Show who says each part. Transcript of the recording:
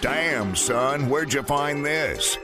Speaker 1: Damn, son, where'd you find this?